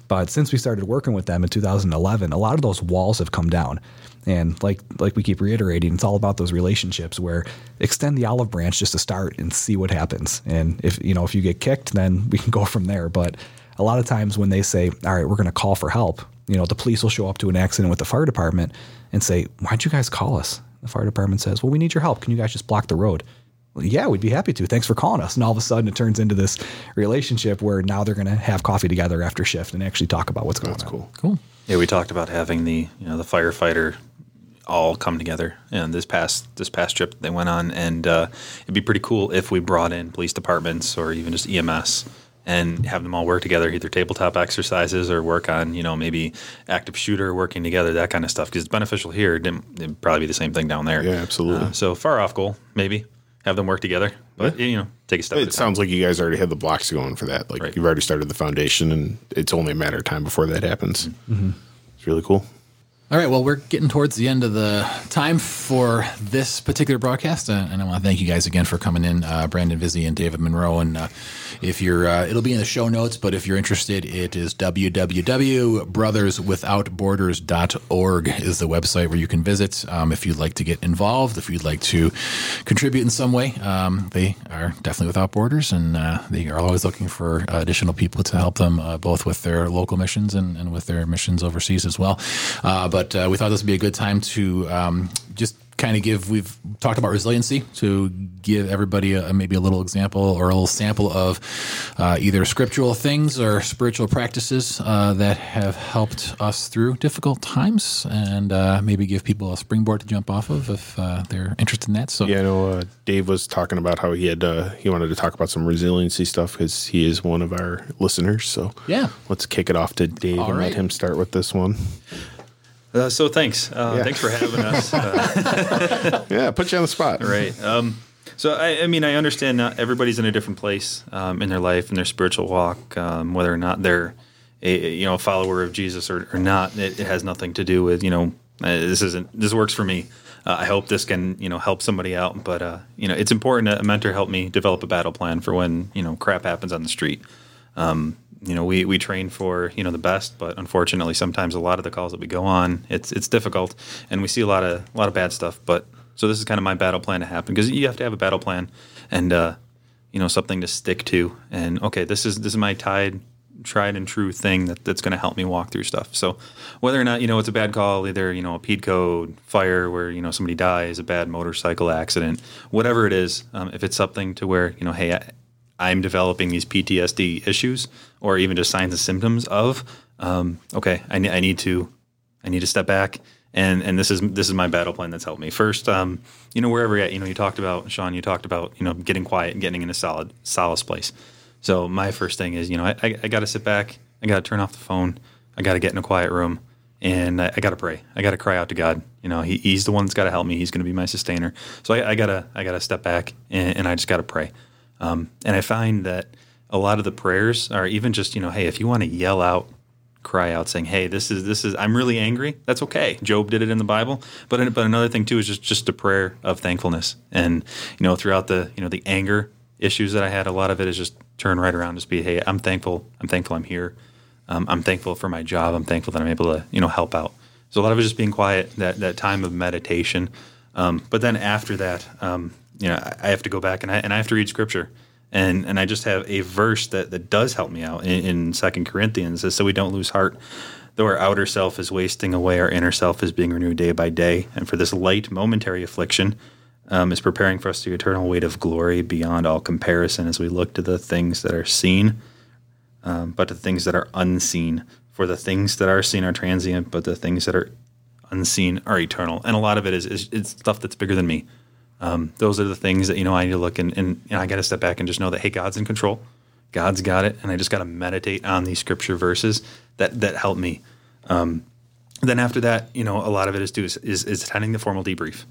But since we started working with them in 2011, a lot of those walls have come down. And like like we keep reiterating, it's all about those relationships where extend the olive branch just to start and see what happens. And if you know if you get kicked, then we can go from there. But a lot of times when they say, "All right, we're going to call for help," you know, the police will show up to an accident with the fire department and say, "Why'd you guys call us?" The fire department says, "Well, we need your help. Can you guys just block the road?" Well, yeah, we'd be happy to. Thanks for calling us. And all of a sudden, it turns into this relationship where now they're going to have coffee together after shift and actually talk about what's going That's on. cool. Cool. Yeah, we talked about having the you know the firefighter all come together and this past this past trip they went on, and uh, it'd be pretty cool if we brought in police departments or even just EMS and have them all work together, either tabletop exercises or work on you know maybe active shooter working together, that kind of stuff. Because it's beneficial here, it'd, it'd probably be the same thing down there. Yeah, absolutely. Uh, so far off goal, maybe have them work together, but you know take a step. at a It time. sounds like you guys already had the blocks going for that. Like Right. you've already started the foundation, and it's only a matter of time before that happens. Mm-hmm. It's really cool. All right, well, we're getting towards the end of the time for this particular broadcast, uh, and I want to thank you guys again for coming in, uh, Brandon Vizzi and David Monroe. And uh, if you're, uh, it'll be in the show notes, but if you're interested, it is www.brotherswithoutborders.org is the website where you can visit. Um, if you'd like to get involved, if you'd like to contribute in some way, um, they are definitely without borders, and uh, they are always looking for additional people to help them uh, both with their local missions and, and with their missions overseas as well. Uh, but uh, we thought this would be a good time to um, just kind of give. We've talked about resiliency to give everybody a, maybe a little example or a little sample of uh, either scriptural things or spiritual practices uh, that have helped us through difficult times, and uh, maybe give people a springboard to jump off of if uh, they're interested in that. So Yeah, I know uh, Dave was talking about how he had uh, he wanted to talk about some resiliency stuff because he is one of our listeners. So Yeah. let's kick it off to Dave All and right. let him start with this one. Uh, so thanks, uh, Yeah. thanks for having us. Uh, Yeah, put you on the spot. right. Um, so I, I mean, I understand not everybody's in a different place um, in their life and their spiritual walk, um, whether or not they're a you know a follower of Jesus or, or not. It, it has nothing to do with you know uh, this isn't this works for me. Uh, I hope this can you know help somebody out, but uh, you know it's important that a mentor help me develop a battle plan for when you know crap happens on the street. Um, you know, we, we train for you know the best, but unfortunately, sometimes a lot of the calls that we go on, it's it's difficult, and we see a lot of a lot of bad stuff. But so this is kind of my battle plan to happen because you have to have a battle plan and uh, you know something to stick to. And okay, this is this is my tied, tried and true thing that, that's going to help me walk through stuff. So whether or not you know it's a bad call, either you know a PED code, fire where you know somebody dies, a bad motorcycle accident, whatever it is, um, if it's something to where you know, hey. I, I'm developing these PTSD issues, or even just signs and symptoms of, um, okay, I, I need to, I need to step back, and and this is this is my battle plan that's helped me. First, um, you know, wherever you're at, you know, you talked about Sean, you talked about you know getting quiet and getting in a solid solace place. So my first thing is, you know, I, I, I got to sit back, I got to turn off the phone, I got to get in a quiet room, and I, I got to pray. I got to cry out to God. You know, he, He's the one that's got to help me. He's going to be my sustainer. So I, gotta I gotta step back and, and I just got to pray. Um, and I find that a lot of the prayers are even just, you know, hey, if you want to yell out, cry out saying, hey, this is, this is, I'm really angry. That's okay. Job did it in the Bible. But, but another thing too is just, just a prayer of thankfulness. And, you know, throughout the, you know, the anger issues that I had, a lot of it is just turn right around, just be, hey, I'm thankful. I'm thankful I'm here. Um, I'm thankful for my job. I'm thankful that I'm able to, you know, help out. So a lot of it is just being quiet, that, that time of meditation. Um, but then after that, um, you know, I, I have to go back and I, and I have to read scripture. And, and I just have a verse that, that does help me out in, in Second Corinthians, is so we don't lose heart. Though our outer self is wasting away, our inner self is being renewed day by day. And for this light momentary affliction, um, is preparing for us the eternal weight of glory beyond all comparison as we look to the things that are seen, um, but the things that are unseen. For the things that are seen are transient, but the things that are unseen are eternal. And a lot of it is, is it's stuff that's bigger than me. Um, those are the things that you know I need to look and, and you know, I got to step back and just know that hey, God's in control. God's got it, and I just got to meditate on these scripture verses that that help me. Um, then after that, you know, a lot of it is due is, is, is attending the formal debrief.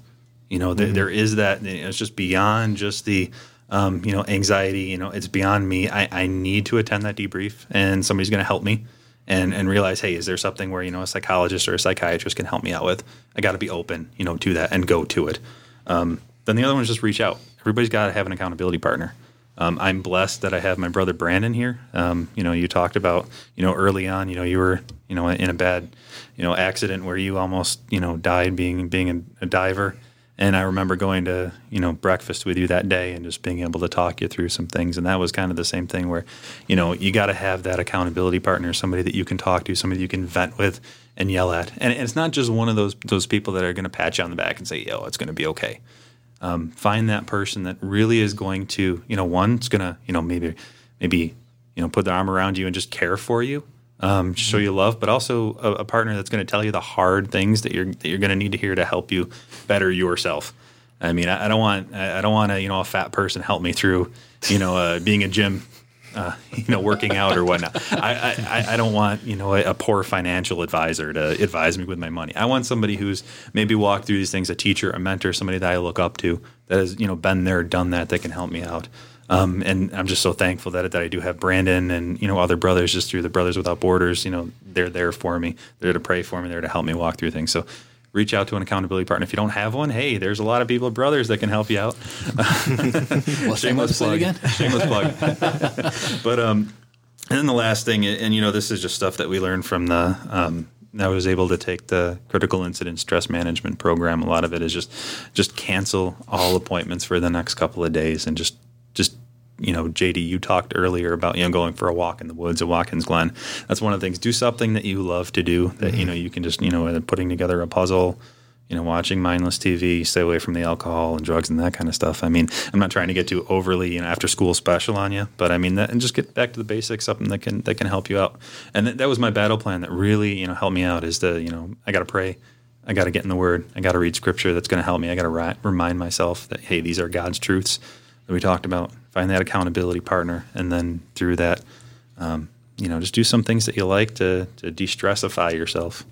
You know, there, there is that. It's just beyond just the um, you know anxiety. You know, it's beyond me. I, I need to attend that debrief, and somebody's going to help me. And, and realize, hey, is there something where you know a psychologist or a psychiatrist can help me out with? I got to be open, you know, to that and go to it. Um, then the other one is just reach out. Everybody's got to have an accountability partner. Um, I'm blessed that I have my brother Brandon here. Um, you know, you talked about, you know, early on, you know, you were, you know, in a bad, you know, accident where you almost, you know, died being being a, a diver. And I remember going to, you know, breakfast with you that day and just being able to talk you through some things. And that was kind of the same thing where, you know, you got to have that accountability partner, somebody that you can talk to, somebody you can vent with and yell at. And it's not just one of those those people that are going to pat you on the back and say, "Yo, it's going to be okay." Um, find that person that really is going to, you know, one, it's going to, you know, maybe, maybe, you know, put their arm around you and just care for you, um, show you love, but also a, a partner that's going to tell you the hard things that you're that you're going to need to hear to help you better yourself. I mean, I, I don't want I don't want a you know a fat person help me through, you know, uh, being a gym uh, you know, working out or whatnot. I, I, I don't want, you know, a, a, poor financial advisor to advise me with my money. I want somebody who's maybe walked through these things, a teacher, a mentor, somebody that I look up to that has, you know, been there, done that, that can help me out. Um, and I'm just so thankful that, that I do have Brandon and, you know, other brothers just through the Brothers Without Borders, you know, they're there for me. They're to pray for me. They're to help me walk through things. So reach out to an accountability partner. If you don't have one, hey, there's a lot of people, brothers, that can help you out. well, shameless plug again. shameless plug. but um, and then the last thing, and you know, this is just stuff that we learned from the. Um, I was able to take the critical incident stress management program. A lot of it is just just cancel all appointments for the next couple of days and just just you know, JD, you talked earlier about you know going for a walk in the woods at Watkins Glen. That's one of the things. Do something that you love to do that mm-hmm. you know you can just you know putting together a puzzle. You know, watching mindless TV, stay away from the alcohol and drugs and that kind of stuff. I mean, I'm not trying to get too overly, you know, after school special on you, but I mean, that, and just get back to the basics, something that can that can help you out. And th- that was my battle plan that really, you know, helped me out. Is to, you know, I got to pray, I got to get in the Word, I got to read Scripture. That's going to help me. I got to ri- remind myself that hey, these are God's truths that we talked about find that accountability partner, and then through that, um, you know, just do some things that you like to to de-stressify yourself.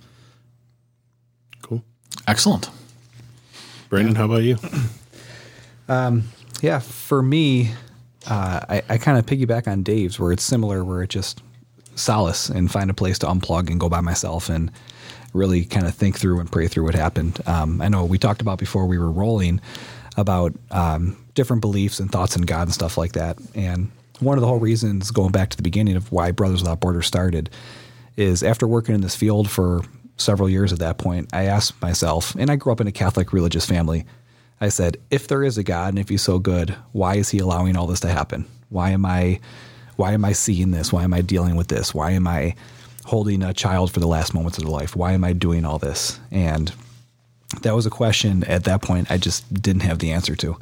Cool, excellent. Brandon, how about you? Um, yeah, for me, uh, I, I kind of piggyback on Dave's, where it's similar, where it just solace and find a place to unplug and go by myself and really kind of think through and pray through what happened. Um, I know we talked about before we were rolling about um, different beliefs and thoughts in God and stuff like that. And one of the whole reasons, going back to the beginning of why Brothers Without Borders started, is after working in this field for several years at that point, I asked myself, and I grew up in a Catholic religious family. I said, if there is a God and if he's so good, why is he allowing all this to happen? Why am I why am I seeing this? Why am I dealing with this? Why am I holding a child for the last moments of their life? Why am I doing all this? And that was a question at that point I just didn't have the answer to.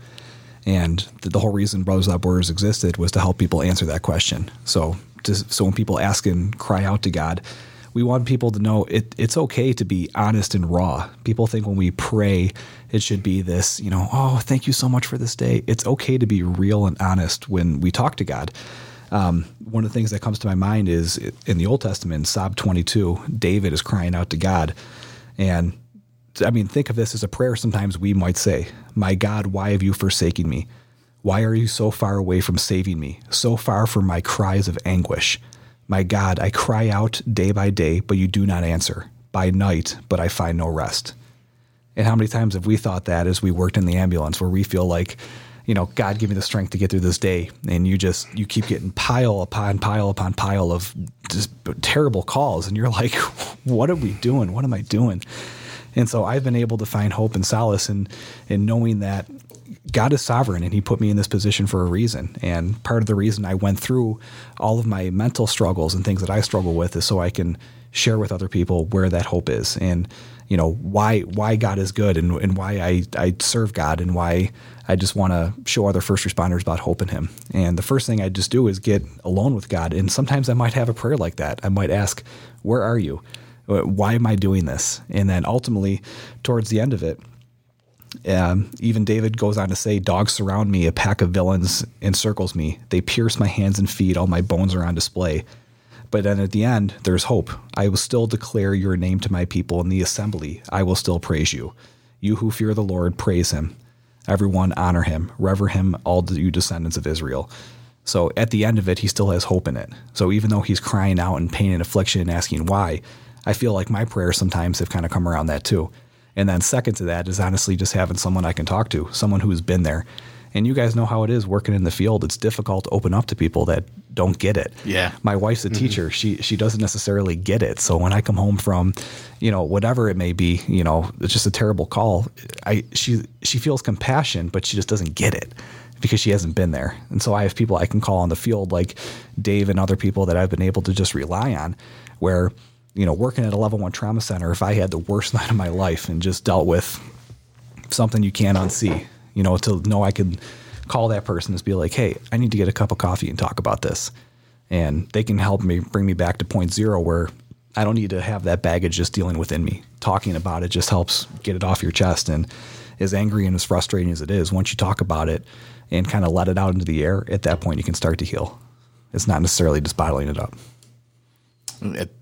And the, the whole reason Brothers Without Borders existed was to help people answer that question. So, just, so when people ask and cry out to God, we want people to know it, it's okay to be honest and raw. People think when we pray, it should be this, you know, oh, thank you so much for this day. It's okay to be real and honest when we talk to God. Um, one of the things that comes to my mind is in the Old Testament, Psalm 22, David is crying out to God. And I mean, think of this as a prayer sometimes we might say, My God, why have you forsaken me? Why are you so far away from saving me, so far from my cries of anguish? My God, I cry out day by day, but you do not answer, by night, but I find no rest. And how many times have we thought that as we worked in the ambulance where we feel like, you know, God give me the strength to get through this day. And you just, you keep getting pile upon pile upon pile of just terrible calls. And you're like, what are we doing? What am I doing? And so I've been able to find hope and solace in in knowing that God is sovereign and he put me in this position for a reason. And part of the reason I went through all of my mental struggles and things that I struggle with is so I can share with other people where that hope is and you know why why God is good and, and why I, I serve God and why I just want to show other first responders about hope in Him. And the first thing I just do is get alone with God. And sometimes I might have a prayer like that. I might ask, "Where are you? Why am I doing this?" And then ultimately, towards the end of it, um, even David goes on to say, Dogs surround me, a pack of villains encircles me. They pierce my hands and feet, all my bones are on display. But then at the end, there's hope. I will still declare your name to my people in the assembly. I will still praise you. You who fear the Lord, praise him. Everyone honor him, rever him, all you descendants of Israel. So at the end of it, he still has hope in it. So even though he's crying out in pain and affliction and asking why, I feel like my prayers sometimes have kind of come around that too. And then second to that is honestly just having someone I can talk to, someone who's been there. And you guys know how it is working in the field. It's difficult to open up to people that don't get it. Yeah. My wife's a mm-hmm. teacher. She she doesn't necessarily get it. So when I come home from, you know, whatever it may be, you know, it's just a terrible call. I she she feels compassion, but she just doesn't get it because she hasn't been there. And so I have people I can call on the field like Dave and other people that I've been able to just rely on where you know, working at a level one trauma center, if I had the worst night of my life and just dealt with something you can't unsee, you know, to know I could call that person and be like, hey, I need to get a cup of coffee and talk about this. And they can help me bring me back to point zero where I don't need to have that baggage just dealing within me. Talking about it just helps get it off your chest. And as angry and as frustrating as it is, once you talk about it and kind of let it out into the air, at that point you can start to heal. It's not necessarily just bottling it up.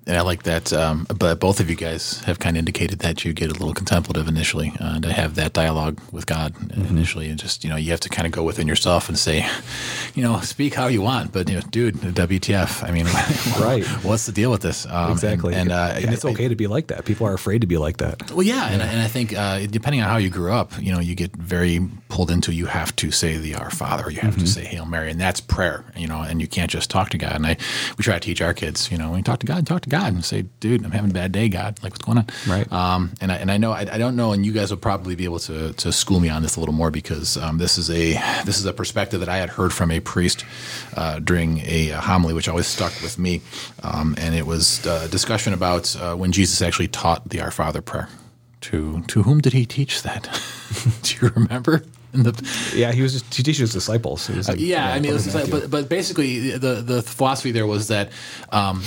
And I like that. Um, but both of you guys have kind of indicated that you get a little contemplative initially uh, to have that dialogue with God Mm-hmm. initially, and just you know you have to kind of go within yourself and say, you know, speak how you want, but you know, dude, WTF? I mean, Right. What's the deal with this? Um, exactly. And, and, uh, and it's I- okay to be like that. People are afraid to be like that. Well, yeah, And, and I think uh, depending on how you grew up, you know, you get very pulled into you have to say the Our Father, you have Mm-hmm. to say Hail Mary, and that's prayer, you know, and you can't just talk to God. And I we try to teach our kids, you know, when you talk to God, talk to God and say, dude, I'm having a bad day, God, like what's going on, Right. Um, and I and I know I, I don't know, and you guys will probably be able to to school me on this a little more because um, this is a this is a perspective that I had heard from a priest uh, during a homily, which always stuck with me, um, and it was a discussion about uh, when Jesus actually taught the Our Father prayer. To to whom did he teach that? Do you remember? The, Yeah, he was just he teaches his disciples. Was like, Uh, yeah, I mean, it was Matthew. like, but but basically, the the philosophy there was that um,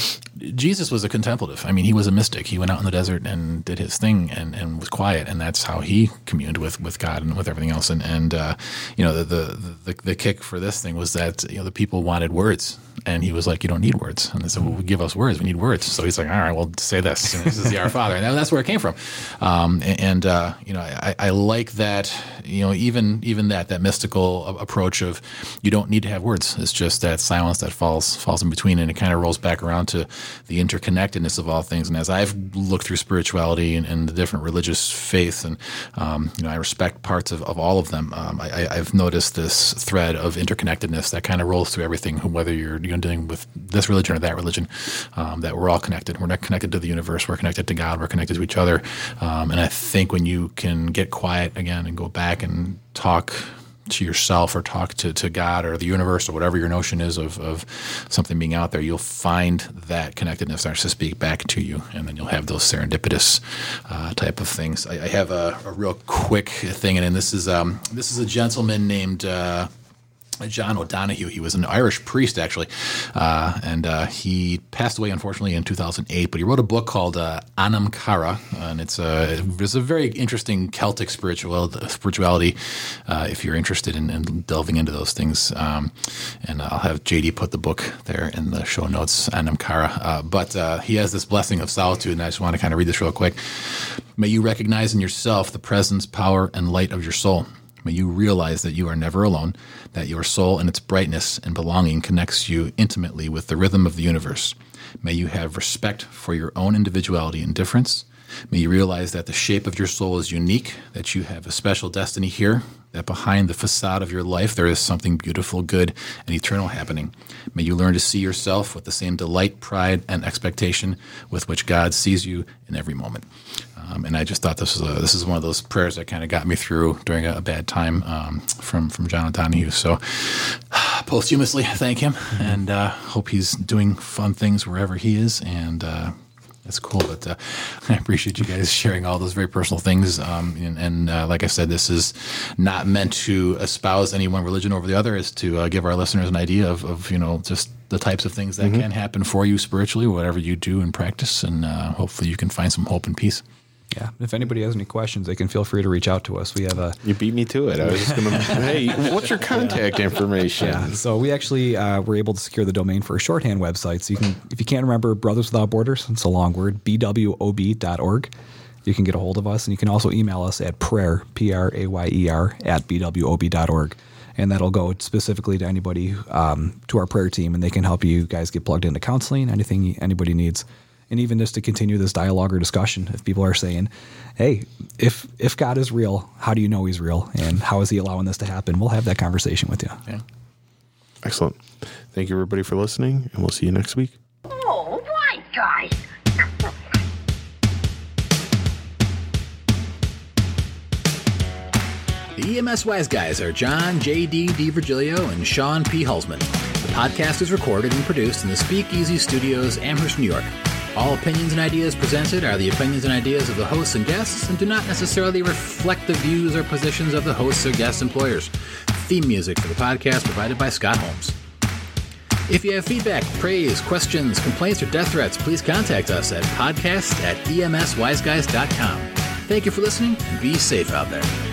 Jesus was a contemplative. I mean, he was a mystic. He went out in the desert and did his thing and, and was quiet, and that's how he communed with, with God and with everything else. And and uh, you know, the, the the the kick for this thing was that you know the people wanted words, and he was like, "You don't need words." And they said, "Well, give us words. We need words." So he's like, "All right, well, say this. And this is the Our Father," and that's where it came from. Um, and uh, you know, I, I like that. You know, even even that that mystical approach of you don't need to have words. It's just that silence that falls falls in between, and it kind of rolls back around to the interconnectedness of all things. And as I've looked through spirituality and, and the different religious faiths, and um, you know, I respect parts of, of all of them. Um, I, I- I've noticed this thread of interconnectedness that kind of rolls through everything, whether you're, you're dealing with this religion or that religion. Um, that we're all connected. We're not connected to the universe. We're connected to God. We're connected to each other. Um, and I think when you can get quiet again and go back and talk to yourself or talk to, to God or the universe or whatever your notion is of, of something being out there, you'll find that connectedness starts to speak back to you. And then you'll have those serendipitous uh, type of things. I, I have a, a real quick thing, and, this is um, this is a gentleman named. Uh, John O'Donohue. He was an Irish priest, actually, uh, and uh, he passed away unfortunately in 2008. But he wrote a book called uh, Anam Cara, and it's a it's a very interesting Celtic spiritual spirituality. Uh, if you're interested in, in delving into those things, um, and I'll have JD put the book there in the show notes. Anam Cara, uh, but uh, he has this blessing of solitude, and I just want to kind of read this real quick. May you recognize in yourself the presence, power, and light of your soul. May you realize that you are never alone, that your soul and its brightness and belonging connects you intimately with the rhythm of the universe. May you have respect for your own individuality and difference. May you realize that the shape of your soul is unique, that you have a special destiny here, that behind the facade of your life there is something beautiful, good, and eternal happening. May you learn to see yourself with the same delight, pride, and expectation with which God sees you in every moment. Um, and I just thought this was a, this is one of those prayers that kind of got me through during a, a bad time um, from from John O'Donohue. So posthumously, thank him, and uh, hope he's doing fun things wherever he is. And uh, That's cool, but uh, I appreciate you guys sharing all those very personal things. Um, and and uh, like I said, this is not meant to espouse any one religion over the other. Is to uh, give our listeners an idea of, of you know just the types of things that can happen for you spiritually, whatever you do and practice, and uh, hopefully you can find some hope and peace. Yeah. If anybody has any questions, they can feel free to reach out to us. We have a You beat me to it. I was just gonna. hey, what's your contact information? Yeah. So we actually uh, were able to secure the domain for a shorthand website. So you can, if you can't remember Brothers Without Borders, it's a long word, bwob.org. You can get a hold of us, and you can also email us at prayer, P R A Y E R, at bwob.org. And that'll go specifically to anybody, um, to our prayer team, and they can help you guys get plugged into counseling, anything anybody needs. And even just to continue this dialogue or discussion, if people are saying, hey, if, if God is real, how do you know he's real? And how is he allowing this to happen? We'll have that conversation with you. Yeah. Excellent. Thank you, everybody, for listening, and we'll see you next week. Oh, white guys. The EMS Wise Guys are John J.D. DiVirgilio and Sean P. Hulsman. The podcast is recorded and produced in the Speakeasy Studios, Amherst, New York. All opinions and ideas presented are the opinions and ideas of the hosts and guests and do not necessarily reflect the views or positions of the hosts or guest employers. Theme music for the podcast provided by Scott Holmes. If you have feedback, praise, questions, complaints, or death threats, please contact us at podcast at emswiseguys.com. Thank you for listening and be safe out there.